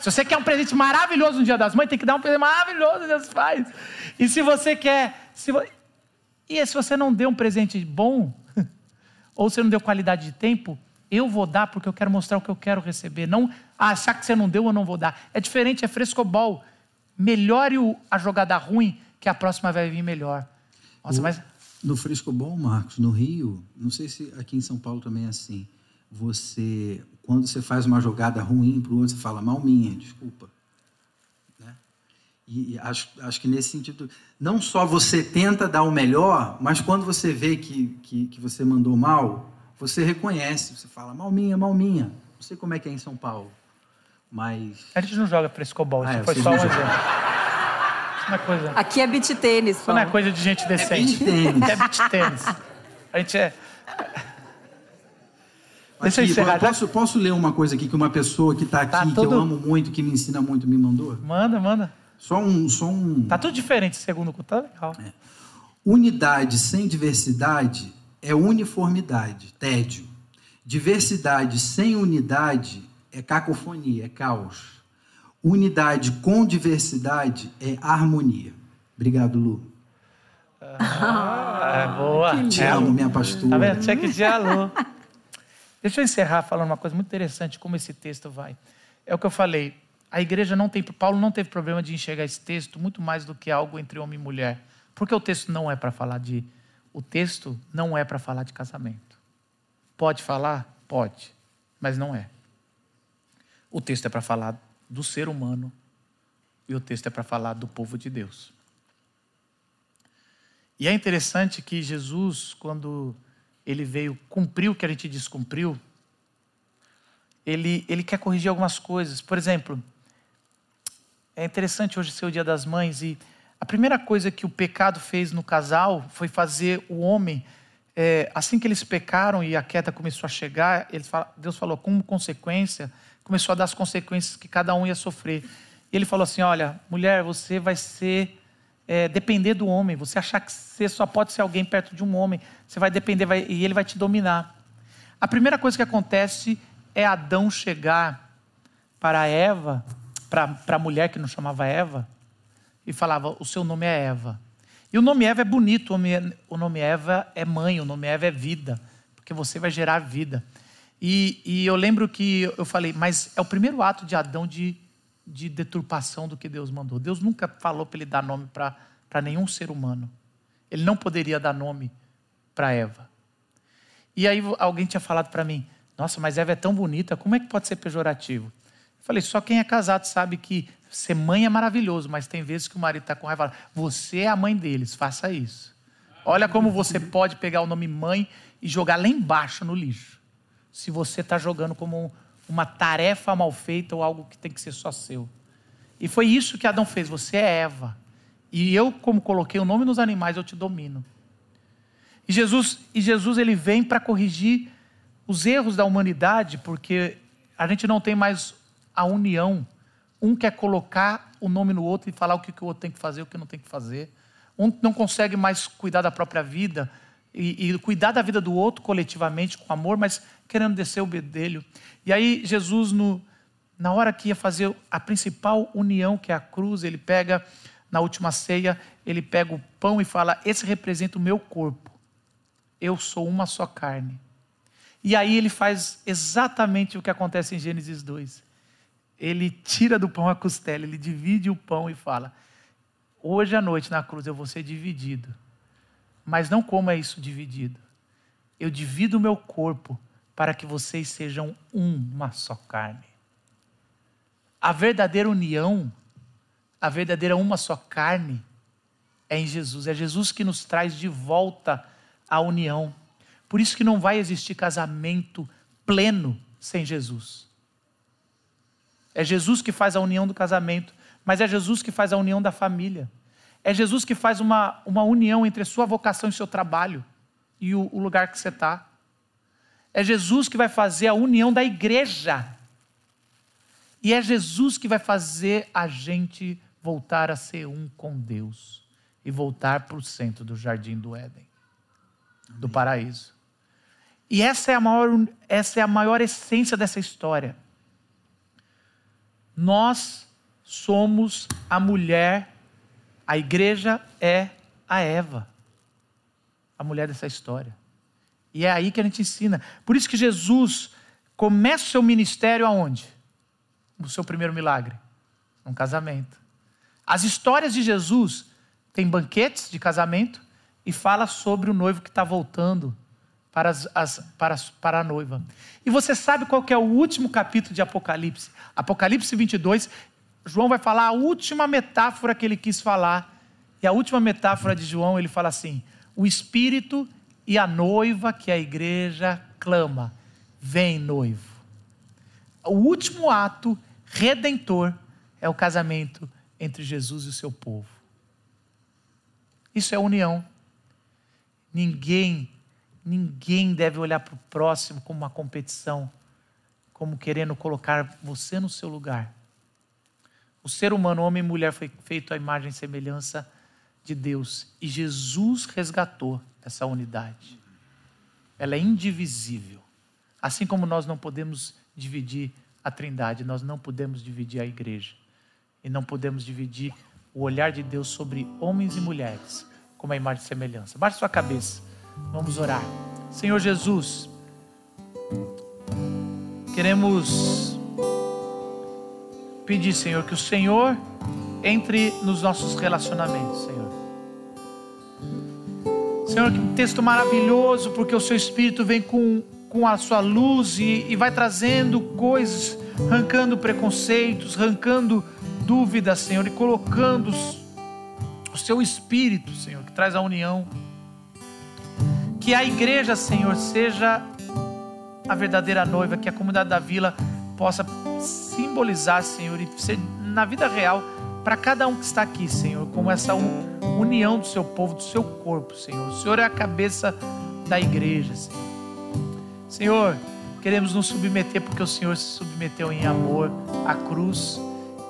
Se você quer um presente maravilhoso no dia das mães, tem que dar um presente maravilhoso no dia dos pais. E se você quer, se vo... e se você não deu um presente bom, ou você não deu qualidade de tempo, eu vou dar porque eu quero mostrar o que eu quero receber. Não achar que você não deu, eu não vou dar. É diferente, é frescobol melhore a jogada ruim, que a próxima vai vir melhor. Nossa, o, mas... No Frescobol, Marcos, no Rio, não sei se aqui em São Paulo também é assim. Você, quando você faz uma jogada ruim para o outro, você fala, mal minha, desculpa. Né? E, e acho, acho que nesse sentido, não só você tenta dar o melhor, mas quando você vê que, que, que você mandou mal, você reconhece, você fala, mal minha, mal minha. Não sei como é que é em São Paulo. Mas. A gente não joga frescobol, isso Ah, é, foi só um exemplo. Isso não é coisa. Aqui é beach tênis, Isso não é coisa de gente decente. beach tênis. É beach tênis. A gente é. Deixa eu Aqui, encerrar. já. Posso, posso ler uma coisa aqui que uma pessoa que está aqui, Tá que eu amo muito, que me ensina muito, me mandou? Manda, manda. Só um. Só um... Tá tudo diferente segundo o tá legal. Unidade sem diversidade é uniformidade, tédio. Diversidade sem unidade é cacofonia, é caos. Unidade com diversidade é harmonia. Obrigado, Lu. Ah, é boa. Te amo, minha pastora. Tá vendo? Tinha que dialô. Deixa eu encerrar falando uma coisa muito interessante, como esse texto vai. É o que eu falei. A igreja não tem, Paulo não teve problema de enxergar esse texto muito mais do que algo entre homem e mulher. Porque o texto não é para falar de. O texto não é para falar de casamento. Pode falar? Pode. Mas não é. O texto é para falar do ser humano. E o texto é para falar do povo de Deus. E é interessante que Jesus, quando ele veio cumprir o que a gente descumpriu, ele, ele quer corrigir algumas coisas. Por exemplo, é interessante hoje ser o Dia das Mães e a primeira coisa que o pecado fez no casal foi fazer o homem, é, assim que eles pecaram e a queda começou a chegar, fala- Deus falou como consequência, começou a dar as consequências que cada um ia sofrer. E ele falou assim: Olha, mulher, você vai ser é, depender do homem. Você achar que você só pode ser alguém perto de um homem, você vai depender vai- e ele vai te dominar. A primeira coisa que acontece é Adão chegar para Eva, para a mulher que não chamava Eva, e falava: O seu nome é Eva. E o nome Eva é bonito, o nome, o nome Eva é mãe, o nome Eva é vida, porque você vai gerar vida. E, e eu lembro que eu falei, mas é o primeiro ato de Adão de, de deturpação do que Deus mandou. Deus nunca falou para ele dar nome para nenhum ser humano. Ele não poderia dar nome para Eva. E aí alguém tinha falado para mim: Nossa, mas Eva é tão bonita, como é que pode ser pejorativo? Eu falei: Só quem é casado sabe que ser mãe é maravilhoso, mas tem vezes que o marido está com raiva Você é a mãe deles, faça isso. Olha como você pode pegar o nome mãe e jogar lá embaixo no lixo. Se você está jogando como uma tarefa mal feita ou algo que tem que ser só seu. E foi isso que Adão fez: Você é Eva. E eu, como coloquei o nome nos animais, eu te domino. E Jesus, e Jesus ele vem para corrigir os erros da humanidade, porque a gente não tem mais a união. Um quer colocar o nome no outro e falar o que, o outro tem que fazer, o que não tem que fazer. Um não consegue mais cuidar da própria vida e, e cuidar da vida do outro coletivamente, com amor, mas querendo descer o bedelho. E aí Jesus, no, na hora que ia fazer a principal união, que é a cruz, ele pega, na última ceia, ele pega o pão e fala: Esse representa o meu corpo eu sou uma só carne. E aí ele faz exatamente o que acontece em Gênesis 2. ele tira do pão a costela, ele divide o pão e fala: Hoje à noite na cruz eu vou ser dividido. Mas não como é isso dividido. Eu divido o meu corpo para que vocês sejam uma só carne. A verdadeira união, a verdadeira uma só carne, é em Jesus. É Jesus que nos traz de volta a união. Por isso que não vai existir casamento pleno sem Jesus. É Jesus que faz a união do casamento, mas é Jesus que faz a união da família. É Jesus que faz uma, uma união entre a sua vocação e seu trabalho e o, o lugar que você está. É Jesus que vai fazer a união da igreja. E é Jesus que vai fazer a gente voltar a ser um com Deus e voltar para o centro do jardim do Éden, Amém. do paraíso. E essa é, a maior, essa é a maior essência dessa história. Nós somos a mulher, a igreja é a Eva, a mulher dessa história. E é aí que a gente ensina. Por isso que Jesus começa o seu ministério aonde? No seu primeiro milagre, um casamento. As histórias de Jesus têm banquetes de casamento e fala sobre o noivo que está voltando para, as, as, para, para a noiva. E você sabe qual é o último capítulo de Apocalipse? Apocalipse 22, João vai falar a última metáfora que ele quis falar. E a última metáfora de João, ele fala assim: o Espírito e a noiva, que a igreja, clama: vem, noivo. O último ato redentor é o casamento entre Jesus e o seu povo. Isso é união. Ninguém Ninguém deve olhar para o próximo como uma competição, como querendo colocar você no seu lugar. O ser humano, homem e mulher, foi feito à imagem e semelhança de Deus. E Jesus resgatou essa unidade. Ela é indivisível. Assim como nós não podemos dividir a trindade, nós não podemos dividir a igreja. E não podemos dividir o olhar de Deus sobre homens e mulheres como a imagem e semelhança. Baixe sua cabeça. Vamos orar. Senhor Jesus, queremos pedir, Senhor, que o Senhor entre nos nossos relacionamentos, Senhor. Senhor, que texto maravilhoso, porque o seu Espírito vem com, com a sua luz e, e vai trazendo coisas, arrancando preconceitos, arrancando dúvidas, Senhor, e colocando o seu Espírito, Senhor, que traz a união. Que a igreja, Senhor, seja a verdadeira noiva, que a comunidade da vila possa simbolizar, Senhor, e ser na vida real para cada um que está aqui, Senhor, como essa união do seu povo, do seu corpo, Senhor. O Senhor é a cabeça da igreja, Senhor. Senhor, queremos nos submeter porque o Senhor se submeteu em amor à cruz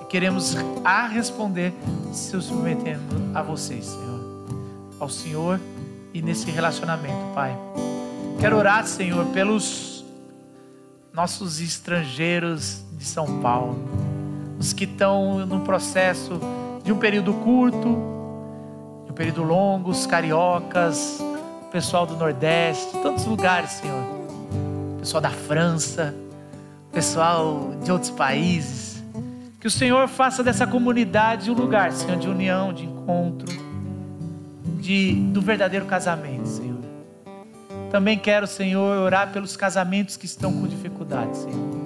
e queremos a responder se submetendo a vocês, Senhor. Ao Senhor e nesse relacionamento, Pai. Quero orar, Senhor, pelos nossos estrangeiros de São Paulo, os que estão no processo de um período curto, de um período longo, os cariocas, o pessoal do Nordeste, tantos lugares, Senhor. O pessoal da França, o pessoal de outros países. Que o Senhor faça dessa comunidade um lugar, Senhor, de união, de encontro de, do verdadeiro casamento, Senhor. Também quero, Senhor, orar pelos casamentos que estão com dificuldade, Senhor.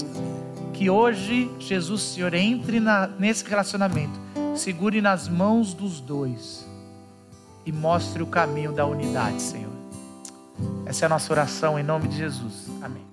Que hoje, Jesus, Senhor, entre na, nesse relacionamento, segure nas mãos dos dois e mostre o caminho da unidade, Senhor. Essa é a nossa oração em nome de Jesus. Amém.